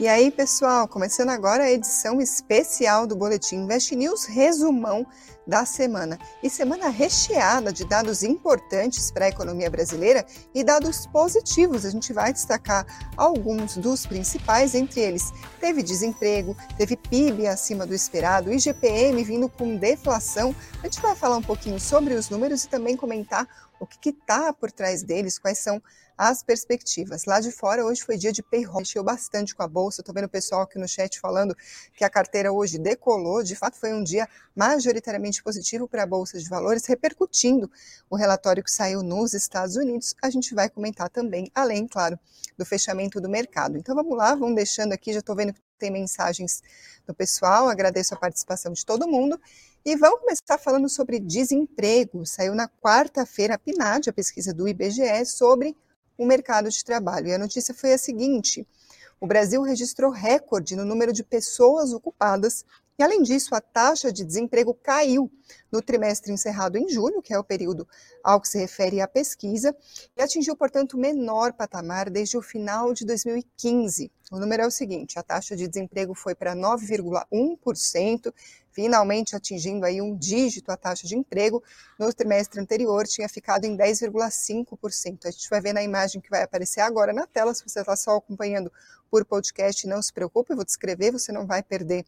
E aí, pessoal, começando agora a edição especial do Boletim Invest News, resumão da semana. E semana recheada de dados importantes para a economia brasileira e dados positivos. A gente vai destacar alguns dos principais, entre eles teve desemprego, teve PIB acima do esperado, IGPM vindo com deflação. A gente vai falar um pouquinho sobre os números e também comentar o que está por trás deles, quais são as perspectivas. Lá de fora, hoje foi dia de payroll, mexeu bastante com a bolsa. Estou vendo o pessoal aqui no chat falando que a carteira hoje decolou. De fato, foi um dia majoritariamente positivo para a bolsa de valores, repercutindo o relatório que saiu nos Estados Unidos. A gente vai comentar também, além, claro, do fechamento do mercado. Então vamos lá, vamos deixando aqui. Já estou vendo que tem mensagens do pessoal. Agradeço a participação de todo mundo. E vamos começar falando sobre desemprego. Saiu na quarta-feira a PNAD, a pesquisa do IBGE, sobre o mercado de trabalho. E a notícia foi a seguinte: o Brasil registrou recorde no número de pessoas ocupadas e, além disso, a taxa de desemprego caiu no trimestre encerrado em julho, que é o período ao que se refere a pesquisa, e atingiu, portanto, o menor patamar desde o final de 2015. O número é o seguinte: a taxa de desemprego foi para 9,1%, finalmente atingindo aí um dígito a taxa de emprego. No trimestre anterior tinha ficado em 10,5%. A gente vai ver na imagem que vai aparecer agora na tela. Se você está só acompanhando por podcast, não se preocupe, eu vou descrever, você não vai perder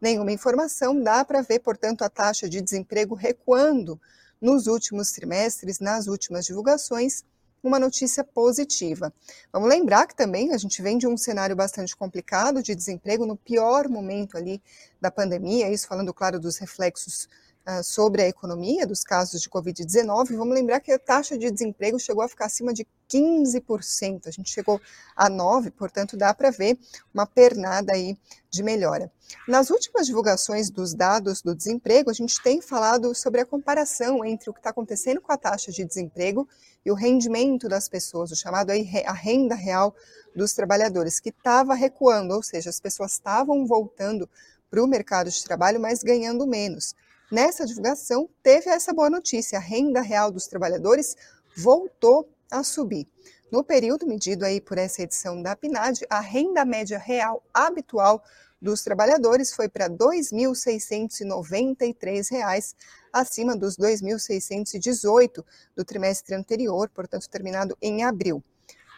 nenhuma informação, dá para ver, portanto, a taxa de desemprego recuando nos últimos trimestres, nas últimas divulgações, uma notícia positiva. Vamos lembrar que também a gente vem de um cenário bastante complicado de desemprego no pior momento ali da pandemia, isso falando, claro, dos reflexos uh, sobre a economia, dos casos de Covid-19. Vamos lembrar que a taxa de desemprego chegou a ficar acima de 15%. A gente chegou a 9%, portanto, dá para ver uma pernada aí de melhora. Nas últimas divulgações dos dados do desemprego, a gente tem falado sobre a comparação entre o que está acontecendo com a taxa de desemprego e o rendimento das pessoas, o chamado aí a renda real dos trabalhadores, que estava recuando, ou seja, as pessoas estavam voltando para o mercado de trabalho, mas ganhando menos. Nessa divulgação, teve essa boa notícia: a renda real dos trabalhadores voltou a subir. No período medido aí por essa edição da PNAD, a renda média real habitual dos trabalhadores foi para R$ 2.693, acima dos R$ 2.618 do trimestre anterior, portanto, terminado em abril.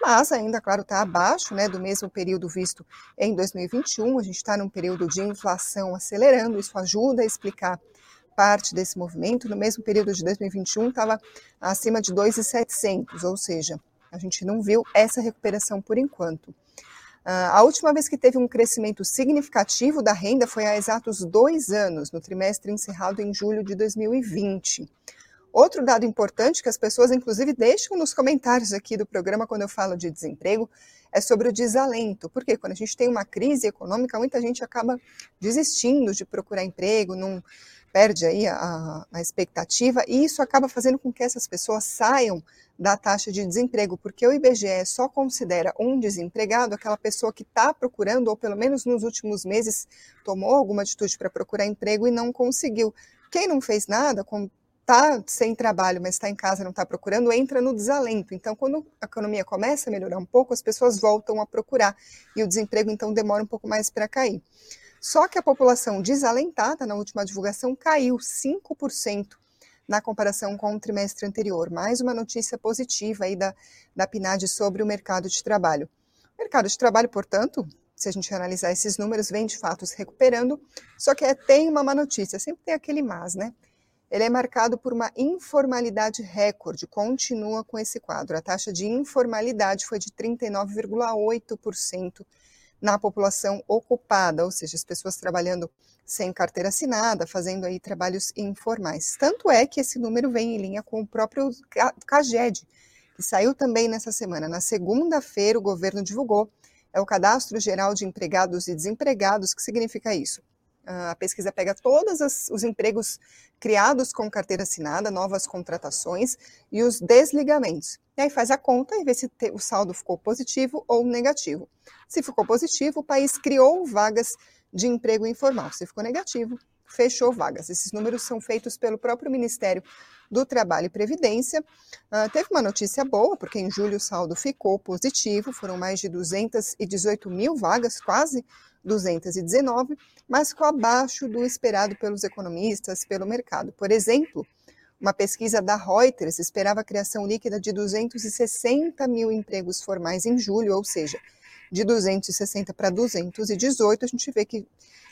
Mas ainda, claro, está abaixo né, do mesmo período visto em 2021. A gente está num período de inflação acelerando, isso ajuda a explicar parte desse movimento. No mesmo período de 2021, estava acima de 2.700, ou seja, a gente não viu essa recuperação por enquanto. Ah, a última vez que teve um crescimento significativo da renda foi há exatos dois anos, no trimestre encerrado em julho de 2020. Outro dado importante que as pessoas, inclusive, deixam nos comentários aqui do programa quando eu falo de desemprego é sobre o desalento. Porque quando a gente tem uma crise econômica, muita gente acaba desistindo de procurar emprego, não perde aí a, a expectativa, e isso acaba fazendo com que essas pessoas saiam da taxa de desemprego, porque o IBGE só considera um desempregado aquela pessoa que está procurando, ou pelo menos nos últimos meses tomou alguma atitude para procurar emprego e não conseguiu. Quem não fez nada, está sem trabalho, mas está em casa não está procurando, entra no desalento. Então, quando a economia começa a melhorar um pouco, as pessoas voltam a procurar e o desemprego então demora um pouco mais para cair. Só que a população desalentada na última divulgação caiu 5% na comparação com o trimestre anterior. Mais uma notícia positiva aí da, da PNAD sobre o mercado de trabalho. O mercado de trabalho, portanto, se a gente analisar esses números, vem de fato se recuperando, só que é, tem uma má notícia, sempre tem aquele mas, né? Ele é marcado por uma informalidade recorde, continua com esse quadro. A taxa de informalidade foi de 39,8% na população ocupada, ou seja, as pessoas trabalhando sem carteira assinada, fazendo aí trabalhos informais. Tanto é que esse número vem em linha com o próprio CAGED, que saiu também nessa semana. Na segunda-feira, o governo divulgou é o Cadastro Geral de Empregados e Desempregados. que significa isso? Ah, a pesquisa pega todos os empregos criados com carteira assinada, novas contratações e os desligamentos. E aí faz a conta e vê se o saldo ficou positivo ou negativo. Se ficou positivo, o país criou vagas de emprego informal. Se ficou negativo, fechou vagas. Esses números são feitos pelo próprio Ministério do Trabalho e Previdência. Uh, teve uma notícia boa, porque em julho o saldo ficou positivo, foram mais de 218 mil vagas, quase 219, mas ficou abaixo do esperado pelos economistas, pelo mercado. Por exemplo, uma pesquisa da Reuters esperava a criação líquida de 260 mil empregos formais em julho, ou seja, de 260 para 218, a gente vê que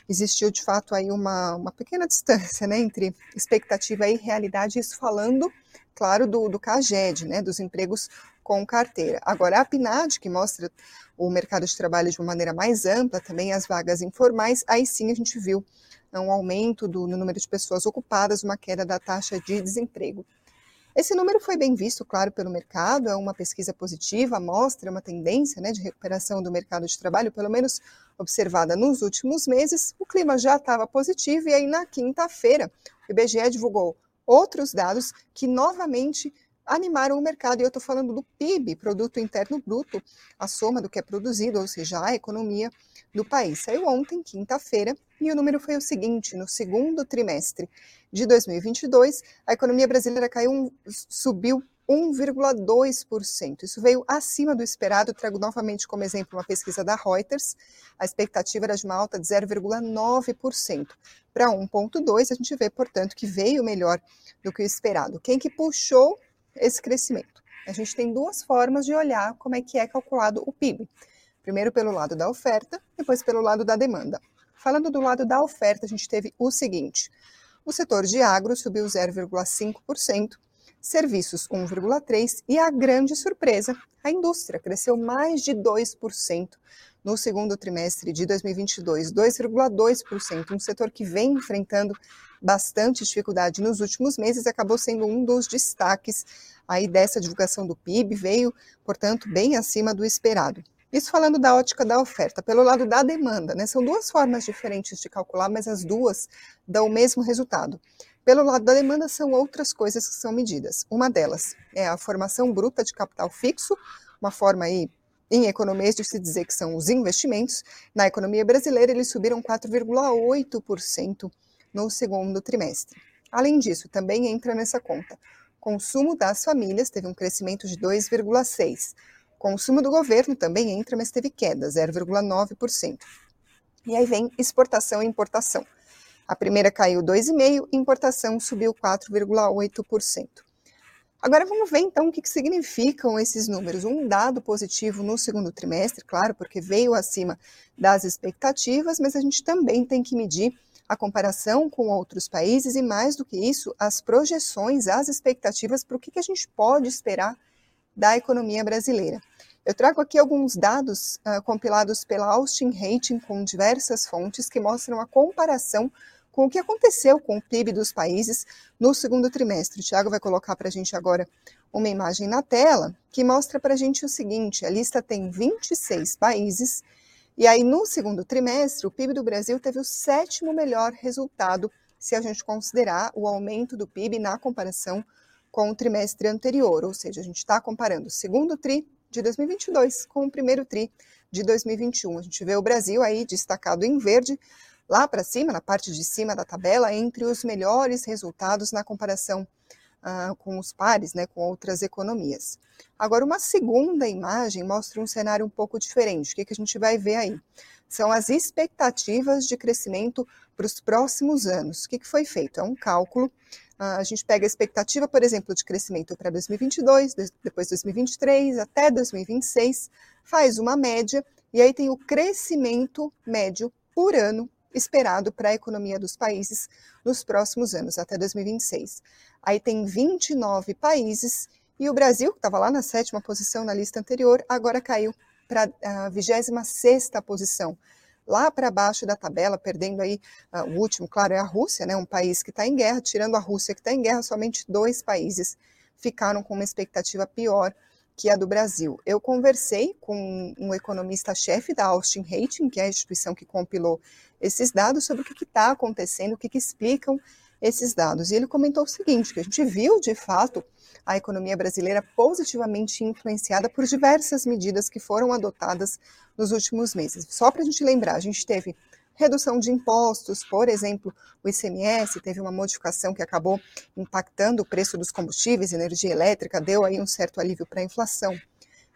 existiu de fato aí uma, uma pequena distância né, entre expectativa e realidade, isso falando, claro, do, do CAGED, né, dos empregos com carteira. Agora, a PNAD, que mostra o mercado de trabalho de uma maneira mais ampla, também as vagas informais, aí sim a gente viu um aumento do, no número de pessoas ocupadas, uma queda da taxa de desemprego. Esse número foi bem visto, claro, pelo mercado, é uma pesquisa positiva, mostra uma tendência né, de recuperação do mercado de trabalho, pelo menos observada nos últimos meses. O clima já estava positivo e aí na quinta-feira o IBGE divulgou outros dados que novamente animaram o mercado. E eu estou falando do PIB, Produto Interno Bruto, a soma do que é produzido, ou seja, a economia do país. Saiu ontem, quinta-feira, e o número foi o seguinte: no segundo trimestre de 2022, a economia brasileira caiu, subiu 1,2%. Isso veio acima do esperado. Trago novamente como exemplo uma pesquisa da Reuters. A expectativa era de uma alta de 0,9%. Para 1,2%, a gente vê, portanto, que veio melhor do que o esperado. Quem que puxou esse crescimento. A gente tem duas formas de olhar como é que é calculado o PIB. Primeiro pelo lado da oferta, depois pelo lado da demanda. Falando do lado da oferta, a gente teve o seguinte: o setor de agro subiu 0,5%, serviços 1,3% e a grande surpresa, a indústria cresceu mais de 2% no segundo trimestre de 2022, 2,2%, um setor que vem enfrentando bastante dificuldade nos últimos meses, acabou sendo um dos destaques aí dessa divulgação do PIB, veio, portanto, bem acima do esperado. Isso falando da ótica da oferta, pelo lado da demanda, né? São duas formas diferentes de calcular, mas as duas dão o mesmo resultado. Pelo lado da demanda, são outras coisas que são medidas. Uma delas é a formação bruta de capital fixo, uma forma aí em economês de se dizer que são os investimentos. Na economia brasileira, eles subiram 4,8% no segundo trimestre. Além disso, também entra nessa conta. Consumo das famílias teve um crescimento de 2,6%. Consumo do governo também entra, mas teve queda, 0,9%. E aí vem exportação e importação. A primeira caiu 2,5%, importação subiu 4,8%. Agora vamos ver então o que, que significam esses números. Um dado positivo no segundo trimestre, claro, porque veio acima das expectativas, mas a gente também tem que medir a comparação com outros países e, mais do que isso, as projeções, as expectativas para o que, que a gente pode esperar da economia brasileira. Eu trago aqui alguns dados uh, compilados pela Austin Rating com diversas fontes que mostram a comparação com o que aconteceu com o PIB dos países no segundo trimestre. O Tiago vai colocar para a gente agora uma imagem na tela que mostra para a gente o seguinte: a lista tem 26 países e aí, no segundo trimestre, o PIB do Brasil teve o sétimo melhor resultado, se a gente considerar o aumento do PIB na comparação com o trimestre anterior, ou seja, a gente está comparando o segundo TRI de 2022 com o primeiro TRI de 2021. A gente vê o Brasil aí destacado em verde, lá para cima, na parte de cima da tabela, entre os melhores resultados na comparação uh, com os pares, né, com outras economias. Agora, uma segunda imagem mostra um cenário um pouco diferente. O que, que a gente vai ver aí? São as expectativas de crescimento para os próximos anos. O que, que foi feito? É um cálculo. Uh, a gente pega a expectativa, por exemplo, de crescimento para 2022, depois 2023, até 2026, faz uma média, e aí tem o crescimento médio por ano esperado para a economia dos países nos próximos anos, até 2026. Aí tem 29 países e o Brasil, que estava lá na sétima posição na lista anterior, agora caiu para a 26 posição. Lá para baixo da tabela, perdendo aí uh, o último, claro, é a Rússia, né, um país que está em guerra. Tirando a Rússia que está em guerra, somente dois países ficaram com uma expectativa pior que a do Brasil. Eu conversei com um economista-chefe da Austin Rating, que é a instituição que compilou esses dados, sobre o que está acontecendo, o que, que explicam esses dados. E ele comentou o seguinte, que a gente viu, de fato, a economia brasileira positivamente influenciada por diversas medidas que foram adotadas nos últimos meses. Só para a gente lembrar, a gente teve redução de impostos, por exemplo, o ICMS teve uma modificação que acabou impactando o preço dos combustíveis, energia elétrica, deu aí um certo alívio para a inflação.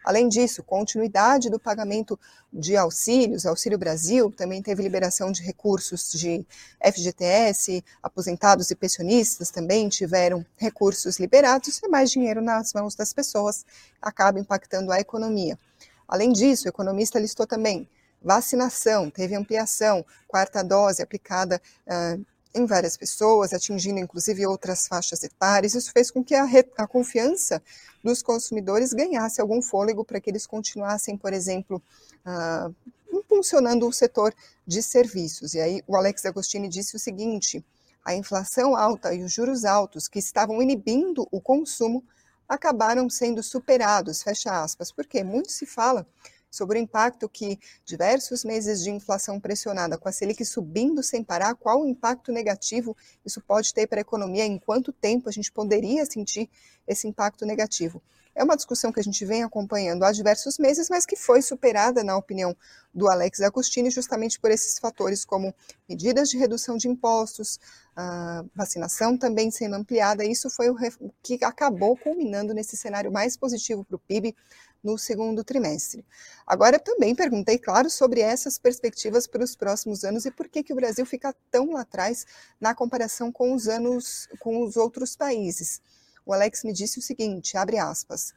Além disso, continuidade do pagamento de auxílios, Auxílio Brasil, também teve liberação de recursos de FGTS, aposentados e pensionistas também tiveram recursos liberados e mais dinheiro nas mãos das pessoas acaba impactando a economia. Além disso, o economista listou também vacinação, teve ampliação, quarta dose aplicada uh, em várias pessoas, atingindo inclusive outras faixas etárias. Isso fez com que a, a confiança dos consumidores ganhasse algum fôlego para que eles continuassem, por exemplo, uh, impulsionando o setor de serviços. E aí o Alex Agostini disse o seguinte: a inflação alta e os juros altos que estavam inibindo o consumo acabaram sendo superados, fecha aspas, porque muito se fala sobre o impacto que diversos meses de inflação pressionada, com a Selic subindo sem parar, qual o impacto negativo isso pode ter para a economia, em quanto tempo a gente poderia sentir esse impacto negativo. É uma discussão que a gente vem acompanhando há diversos meses, mas que foi superada, na opinião do Alex Agostini, justamente por esses fatores como medidas de redução de impostos, vacinação também sendo ampliada. Isso foi o que acabou culminando nesse cenário mais positivo para o PIB no segundo trimestre. Agora, também perguntei, claro, sobre essas perspectivas para os próximos anos e por que, que o Brasil fica tão lá atrás na comparação com os anos, com os outros países. O Alex me disse o seguinte, abre aspas,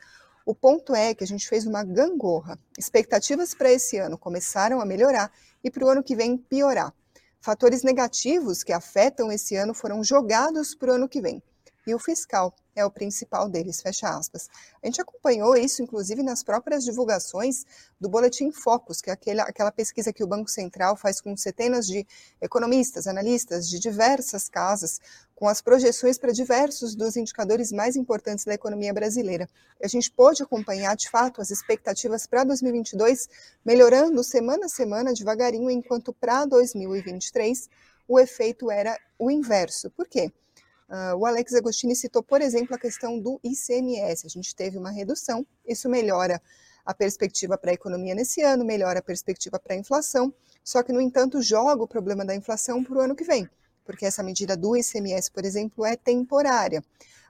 o ponto é que a gente fez uma gangorra. Expectativas para esse ano começaram a melhorar e para o ano que vem piorar. Fatores negativos que afetam esse ano foram jogados para o ano que vem. E o fiscal é o principal deles, fecha aspas. A gente acompanhou isso, inclusive, nas próprias divulgações do Boletim Focus, que é aquela, aquela pesquisa que o Banco Central faz com centenas de economistas, analistas de diversas casas, com as projeções para diversos dos indicadores mais importantes da economia brasileira. A gente pôde acompanhar, de fato, as expectativas para 2022 melhorando semana a semana, devagarinho, enquanto para 2023 o efeito era o inverso. Por quê? Uh, o Alex Agostini citou, por exemplo, a questão do ICMS. A gente teve uma redução, isso melhora a perspectiva para a economia nesse ano, melhora a perspectiva para a inflação, só que, no entanto, joga o problema da inflação para o ano que vem, porque essa medida do ICMS, por exemplo, é temporária.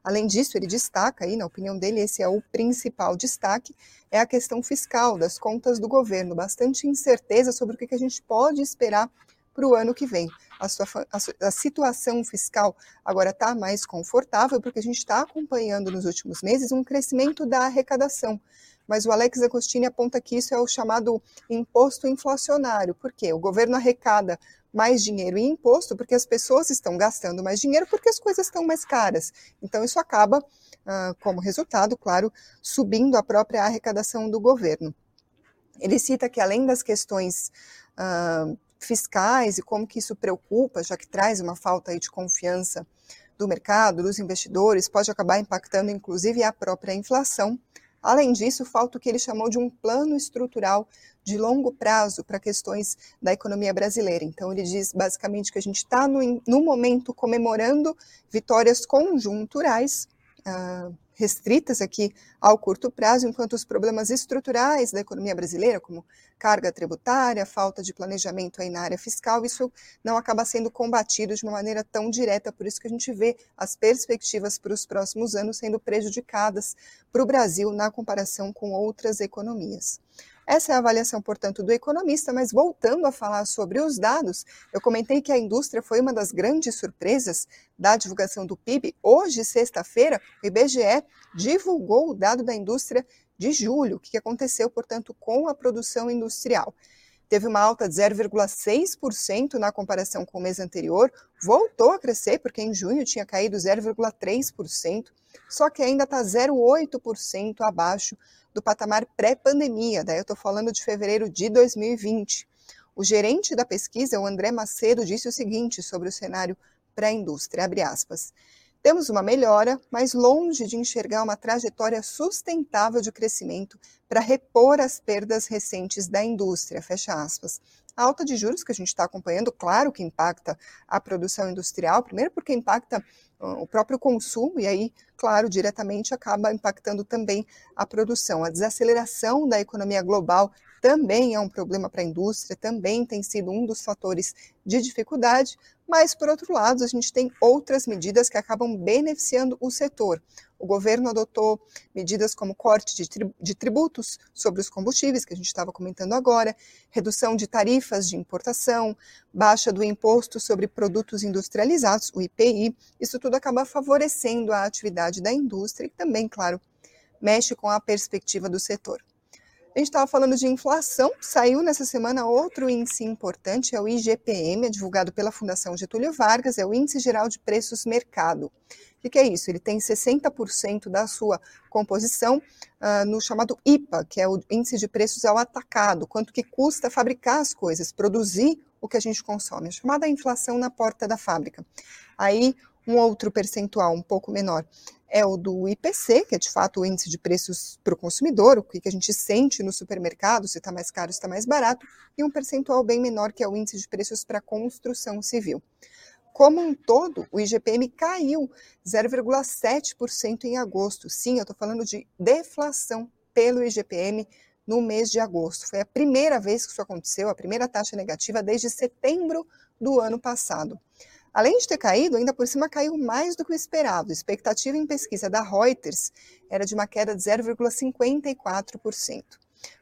Além disso, ele destaca, aí, na opinião dele, esse é o principal destaque, é a questão fiscal das contas do governo, bastante incerteza sobre o que a gente pode esperar para o ano que vem. A, sua, a, a situação fiscal agora está mais confortável, porque a gente está acompanhando nos últimos meses um crescimento da arrecadação. Mas o Alex Agostini aponta que isso é o chamado imposto inflacionário. Por quê? O governo arrecada mais dinheiro em imposto porque as pessoas estão gastando mais dinheiro porque as coisas estão mais caras. Então, isso acaba, ah, como resultado, claro, subindo a própria arrecadação do governo. Ele cita que, além das questões uh, fiscais e como que isso preocupa, já que traz uma falta aí de confiança do mercado, dos investidores, pode acabar impactando inclusive a própria inflação. Além disso, falta o que ele chamou de um plano estrutural de longo prazo para questões da economia brasileira. Então, ele diz basicamente que a gente está no, no momento comemorando vitórias conjunturais, uh, restritas aqui ao curto prazo, enquanto os problemas estruturais da economia brasileira, como carga tributária, falta de planejamento aí na área fiscal, isso não acaba sendo combatido de uma maneira tão direta, por isso que a gente vê as perspectivas para os próximos anos sendo prejudicadas para o Brasil na comparação com outras economias. Essa é a avaliação, portanto, do economista, mas voltando a falar sobre os dados, eu comentei que a indústria foi uma das grandes surpresas da divulgação do PIB. Hoje, sexta-feira, o IBGE divulgou o dado da indústria de julho, o que aconteceu, portanto, com a produção industrial teve uma alta de 0,6% na comparação com o mês anterior, voltou a crescer, porque em junho tinha caído 0,3%, só que ainda está 0,8% abaixo do patamar pré-pandemia, daí eu estou falando de fevereiro de 2020. O gerente da pesquisa, o André Macedo, disse o seguinte sobre o cenário pré-indústria, abre aspas, temos uma melhora, mas longe de enxergar uma trajetória sustentável de crescimento para repor as perdas recentes da indústria, fecha aspas. A alta de juros que a gente está acompanhando, claro que impacta a produção industrial, primeiro porque impacta o próprio consumo, e aí, claro, diretamente acaba impactando também a produção. A desaceleração da economia global também é um problema para a indústria, também tem sido um dos fatores de dificuldade, mas, por outro lado, a gente tem outras medidas que acabam beneficiando o setor. O governo adotou medidas como corte de tributos sobre os combustíveis, que a gente estava comentando agora, redução de tarifas de importação, baixa do imposto sobre produtos industrializados, o IPI. Isso tudo acaba favorecendo a atividade da indústria e também, claro, mexe com a perspectiva do setor. A gente estava falando de inflação, saiu nessa semana outro índice importante, é o IGPM, é divulgado pela Fundação Getúlio Vargas, é o Índice Geral de Preços Mercado. O que é isso? Ele tem 60% da sua composição uh, no chamado IPA, que é o Índice de Preços ao Atacado, quanto que custa fabricar as coisas, produzir o que a gente consome, a chamada inflação na porta da fábrica. Aí, um outro percentual um pouco menor é o do IPC, que é de fato o índice de preços para o consumidor, o que a gente sente no supermercado, se está mais caro, se está mais barato, e um percentual bem menor, que é o índice de preços para a construção civil. Como um todo, o IGPM caiu 0,7% em agosto. Sim, eu estou falando de deflação pelo IGPM no mês de agosto. Foi a primeira vez que isso aconteceu, a primeira taxa negativa desde setembro do ano passado. Além de ter caído, ainda por cima caiu mais do que o esperado. A expectativa em pesquisa da Reuters era de uma queda de 0,54%.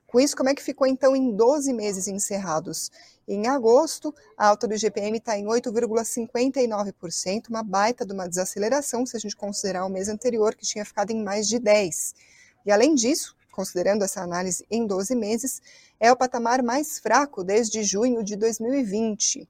Com isso, como é que ficou então em 12 meses encerrados? Em agosto, a alta do IGPM está em 8,59%, uma baita de uma desaceleração se a gente considerar o mês anterior, que tinha ficado em mais de 10%. E além disso, considerando essa análise em 12 meses, é o patamar mais fraco desde junho de 2020.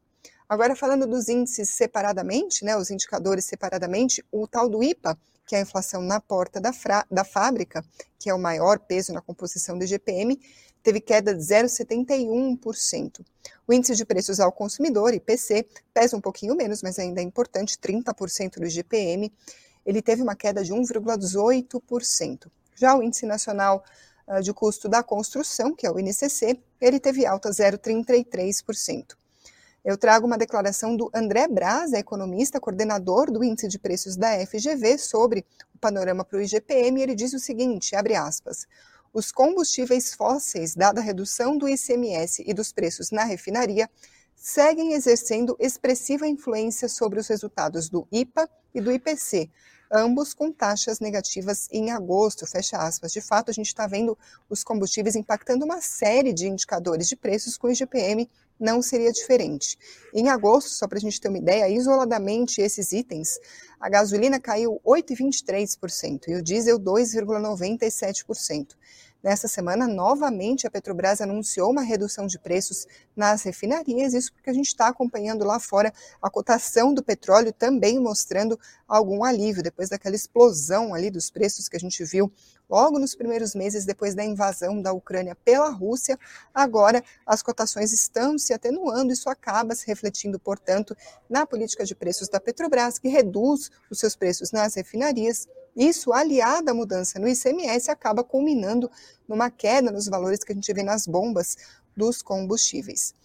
Agora, falando dos índices separadamente, né, os indicadores separadamente, o tal do IPA, que é a inflação na porta da, da fábrica, que é o maior peso na composição do IGPM, teve queda de 0,71%. O índice de preços ao consumidor, IPC, pesa um pouquinho menos, mas ainda é importante, 30% do IGPM, ele teve uma queda de 1,18%. Já o índice nacional uh, de custo da construção, que é o INCC, ele teve alta 0,33% eu trago uma declaração do André Braz, economista, coordenador do índice de preços da FGV, sobre o panorama para o IGPM, ele diz o seguinte, abre aspas, os combustíveis fósseis, dada a redução do ICMS e dos preços na refinaria, seguem exercendo expressiva influência sobre os resultados do IPA e do IPC, ambos com taxas negativas em agosto, fecha aspas. De fato, a gente está vendo os combustíveis impactando uma série de indicadores de preços com o IGPM não seria diferente. Em agosto, só para a gente ter uma ideia, isoladamente esses itens, a gasolina caiu 8,23% e o diesel 2,97%. Nessa semana, novamente, a Petrobras anunciou uma redução de preços nas refinarias, isso porque a gente está acompanhando lá fora a cotação do petróleo também mostrando algum alívio, depois daquela explosão ali dos preços que a gente viu logo nos primeiros meses depois da invasão da Ucrânia pela Rússia. Agora, as cotações estão se atenuando, isso acaba se refletindo, portanto, na política de preços da Petrobras, que reduz os seus preços nas refinarias isso, aliado à mudança no ICMS, acaba culminando numa queda nos valores que a gente vê nas bombas dos combustíveis.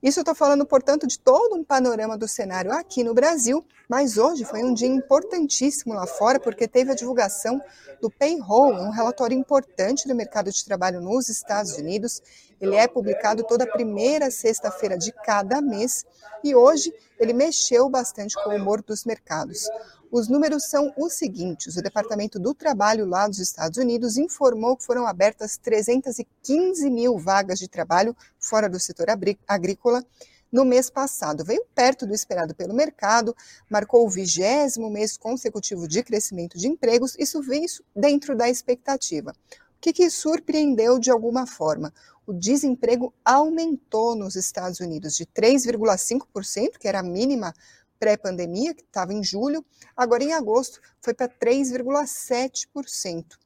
Isso eu estou falando, portanto, de todo um panorama do cenário aqui no Brasil, mas hoje foi um dia importantíssimo lá fora, porque teve a divulgação do Payroll, um relatório importante do mercado de trabalho nos Estados Unidos. Ele é publicado toda primeira sexta-feira de cada mês e hoje ele mexeu bastante com o humor dos mercados. Os números são os seguintes: o Departamento do Trabalho lá dos Estados Unidos informou que foram abertas 315 mil vagas de trabalho fora do setor agrícola no mês passado. Veio perto do esperado pelo mercado, marcou o vigésimo mês consecutivo de crescimento de empregos, isso veio dentro da expectativa. O que, que surpreendeu de alguma forma? O desemprego aumentou nos Estados Unidos de 3,5%, que era a mínima pré-pandemia, que estava em julho, agora em agosto foi para 3,7%.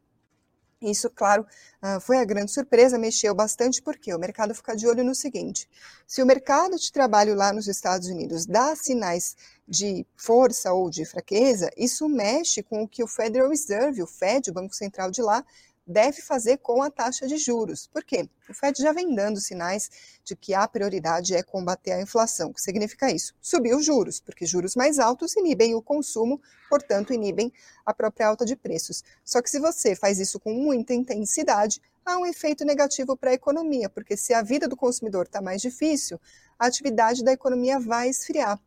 Isso, claro, ah, foi a grande surpresa, mexeu bastante, porque o mercado fica de olho no seguinte: se o mercado de trabalho lá nos Estados Unidos dá sinais de força ou de fraqueza, isso mexe com o que o Federal Reserve, o Fed, o Banco Central de lá, deve fazer com a taxa de juros. Por quê? O Fed já vem dando sinais de que a prioridade é combater a inflação. O que significa isso? Subir os juros, porque juros mais altos inibem o consumo, portanto, inibem a própria alta de preços. Só que se você faz isso com muita intensidade, há um efeito negativo para a economia, porque se a vida do consumidor está mais difícil, a atividade da economia vai esfriar.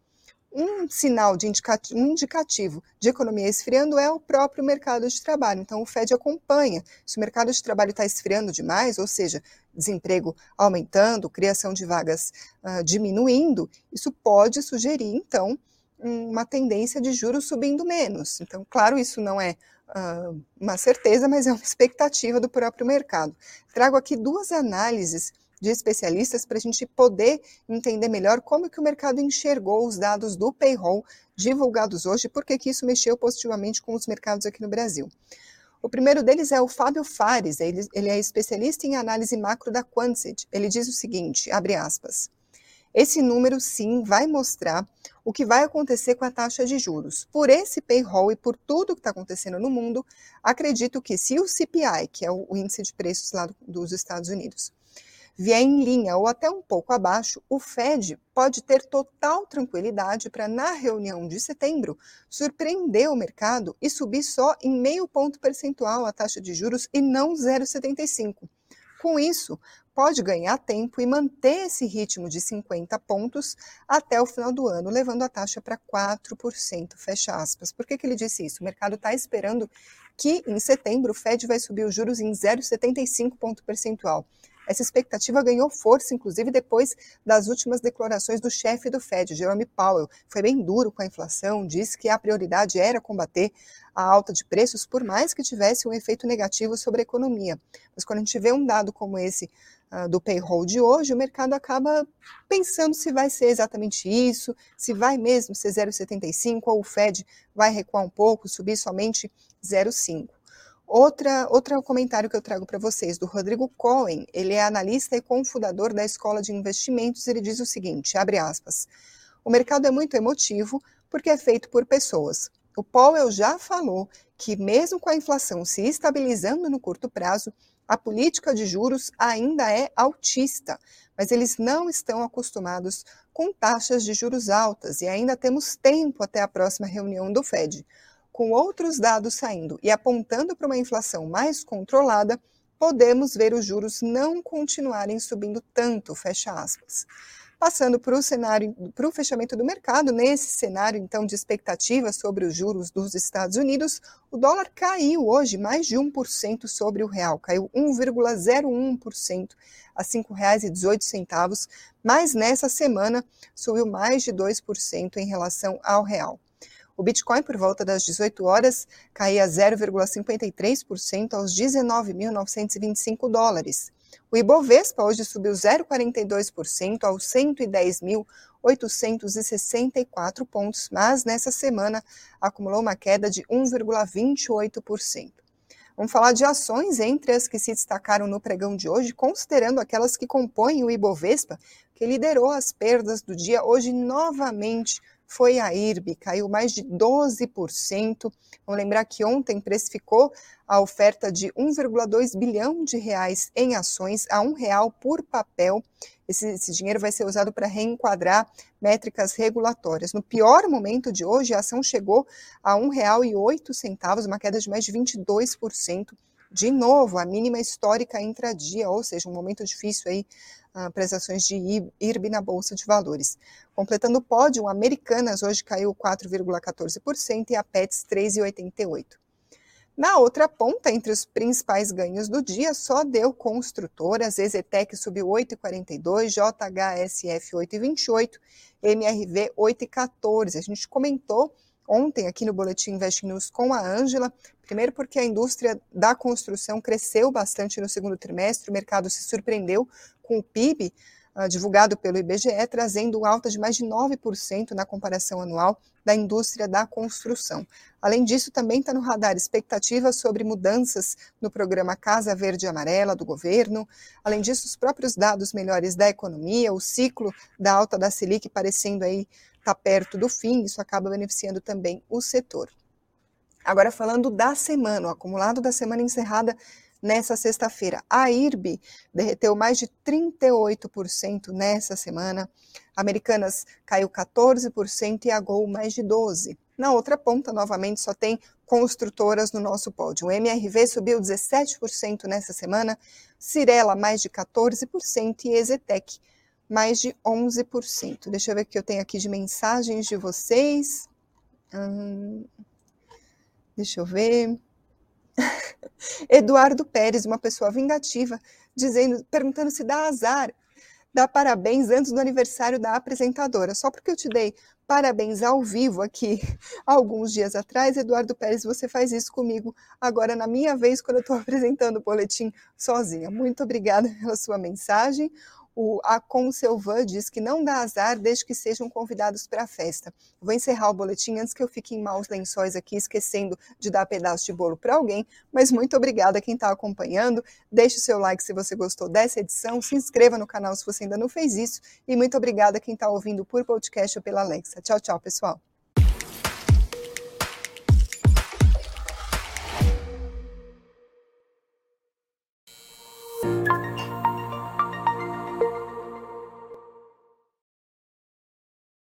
Um sinal de indicativo, um indicativo de economia esfriando é o próprio mercado de trabalho. Então, o Fed acompanha. Se o mercado de trabalho está esfriando demais, ou seja, desemprego aumentando, criação de vagas uh, diminuindo, isso pode sugerir, então, uma tendência de juros subindo menos. Então, claro, isso não é uh, uma certeza, mas é uma expectativa do próprio mercado. Trago aqui duas análises de especialistas para a gente poder entender melhor como que o mercado enxergou os dados do payroll divulgados hoje, porque que isso mexeu positivamente com os mercados aqui no Brasil. O primeiro deles é o Fábio Fares, ele, ele é especialista em análise macro da Quantsit. Ele diz o seguinte, abre aspas, esse número sim vai mostrar o que vai acontecer com a taxa de juros. Por esse payroll e por tudo que está acontecendo no mundo, acredito que se o CPI, que é o índice de preços lá dos Estados Unidos, vier em linha ou até um pouco abaixo, o Fed pode ter total tranquilidade para, na reunião de setembro, surpreender o mercado e subir só em meio ponto percentual a taxa de juros e não 0,75. Com isso, pode ganhar tempo e manter esse ritmo de 50 pontos até o final do ano, levando a taxa para 4%, fecha aspas. Por que, que ele disse isso? O mercado está esperando que em setembro o Fed vai subir os juros em 0,75 ponto percentual. Essa expectativa ganhou força, inclusive, depois das últimas declarações do chefe do Fed, Jerome Powell. Foi bem duro com a inflação, disse que a prioridade era combater a alta de preços, por mais que tivesse um efeito negativo sobre a economia. Mas quando a gente vê um dado como esse uh, do payroll de hoje, o mercado acaba pensando se vai ser exatamente isso, se vai mesmo ser 0,75 ou o Fed vai recuar um pouco, subir somente 0,5. Outra, outro comentário que eu trago para vocês, do Rodrigo Cohen, ele é analista e cofundador da Escola de Investimentos, ele diz o seguinte, abre aspas, o mercado é muito emotivo porque é feito por pessoas. O Powell já falou que mesmo com a inflação se estabilizando no curto prazo, a política de juros ainda é altista, mas eles não estão acostumados com taxas de juros altas e ainda temos tempo até a próxima reunião do Fed com outros dados saindo e apontando para uma inflação mais controlada, podemos ver os juros não continuarem subindo tanto, fecha aspas. Passando para o cenário, para o fechamento do mercado, nesse cenário então de expectativa sobre os juros dos Estados Unidos, o dólar caiu hoje mais de 1% sobre o real, caiu 1,01% a R$ 5,18, mas nessa semana subiu mais de 2% em relação ao real. O Bitcoin, por volta das 18 horas, caía 0,53% aos 19.925 dólares. O Ibovespa hoje subiu 0,42% aos 110.864 pontos, mas nessa semana acumulou uma queda de 1,28%. Vamos falar de ações entre as que se destacaram no pregão de hoje, considerando aquelas que compõem o Ibovespa, que liderou as perdas do dia hoje novamente foi a IRB, caiu mais de 12%. Vamos lembrar que ontem precificou a oferta de 1,2 bilhão de reais em ações a um real por papel. Esse, esse dinheiro vai ser usado para reenquadrar métricas regulatórias. No pior momento de hoje, a ação chegou a R$ 1,08, uma queda de mais de 22%. De novo, a mínima histórica intradia, ou seja, um momento difícil aí uh, para as ações de IRB na Bolsa de Valores. Completando o pódio, Americanas hoje caiu 4,14% e a Pets 3,88%. Na outra ponta, entre os principais ganhos do dia, só deu construtoras, Exetec subiu 8,42, JHSF 8,28, MRV 8,14. A gente comentou ontem aqui no Boletim Invest News com a Ângela, primeiro porque a indústria da construção cresceu bastante no segundo trimestre, o mercado se surpreendeu com o PIB uh, ah, divulgado pelo IBGE, trazendo alta de mais de 9% na comparação anual da indústria da construção. Além disso, também está no radar expectativas sobre mudanças no programa Casa Verde e Amarela do governo. Além disso, os próprios dados melhores da economia, o ciclo da alta da Selic parecendo aí está perto do fim, isso acaba beneficiando também o setor. Agora, falando da semana, o acumulado da semana encerrada nessa sexta-feira. A IRB derreteu mais de 38% nessa semana. Americanas caiu 14% e a Gol mais de 12%. Na outra ponta, novamente, só tem construtoras no nosso pódio. O MRV subiu 17% nessa semana, Cirela mais de 14% e Ezetec mais de 11%. Deixa eu ver o que eu tenho aqui de mensagens de vocês. Hum, deixa eu ver. Eduardo Pérez, uma pessoa vingativa, dizendo, perguntando se dá azar dar parabéns antes do aniversário da apresentadora. Só porque eu te dei parabéns ao vivo aqui alguns dias atrás, Eduardo Pérez, você faz isso comigo agora na minha vez, quando eu estou apresentando o boletim sozinha. Muito obrigada pela sua mensagem. O Acon Selvan diz que não dá azar desde que sejam convidados para a festa. Vou encerrar o boletim antes que eu fique em maus lençóis aqui, esquecendo de dar pedaço de bolo para alguém. Mas muito obrigada a quem está acompanhando. Deixe o seu like se você gostou dessa edição. Se inscreva no canal se você ainda não fez isso. E muito obrigada a quem está ouvindo por podcast ou pela Alexa. Tchau, tchau, pessoal.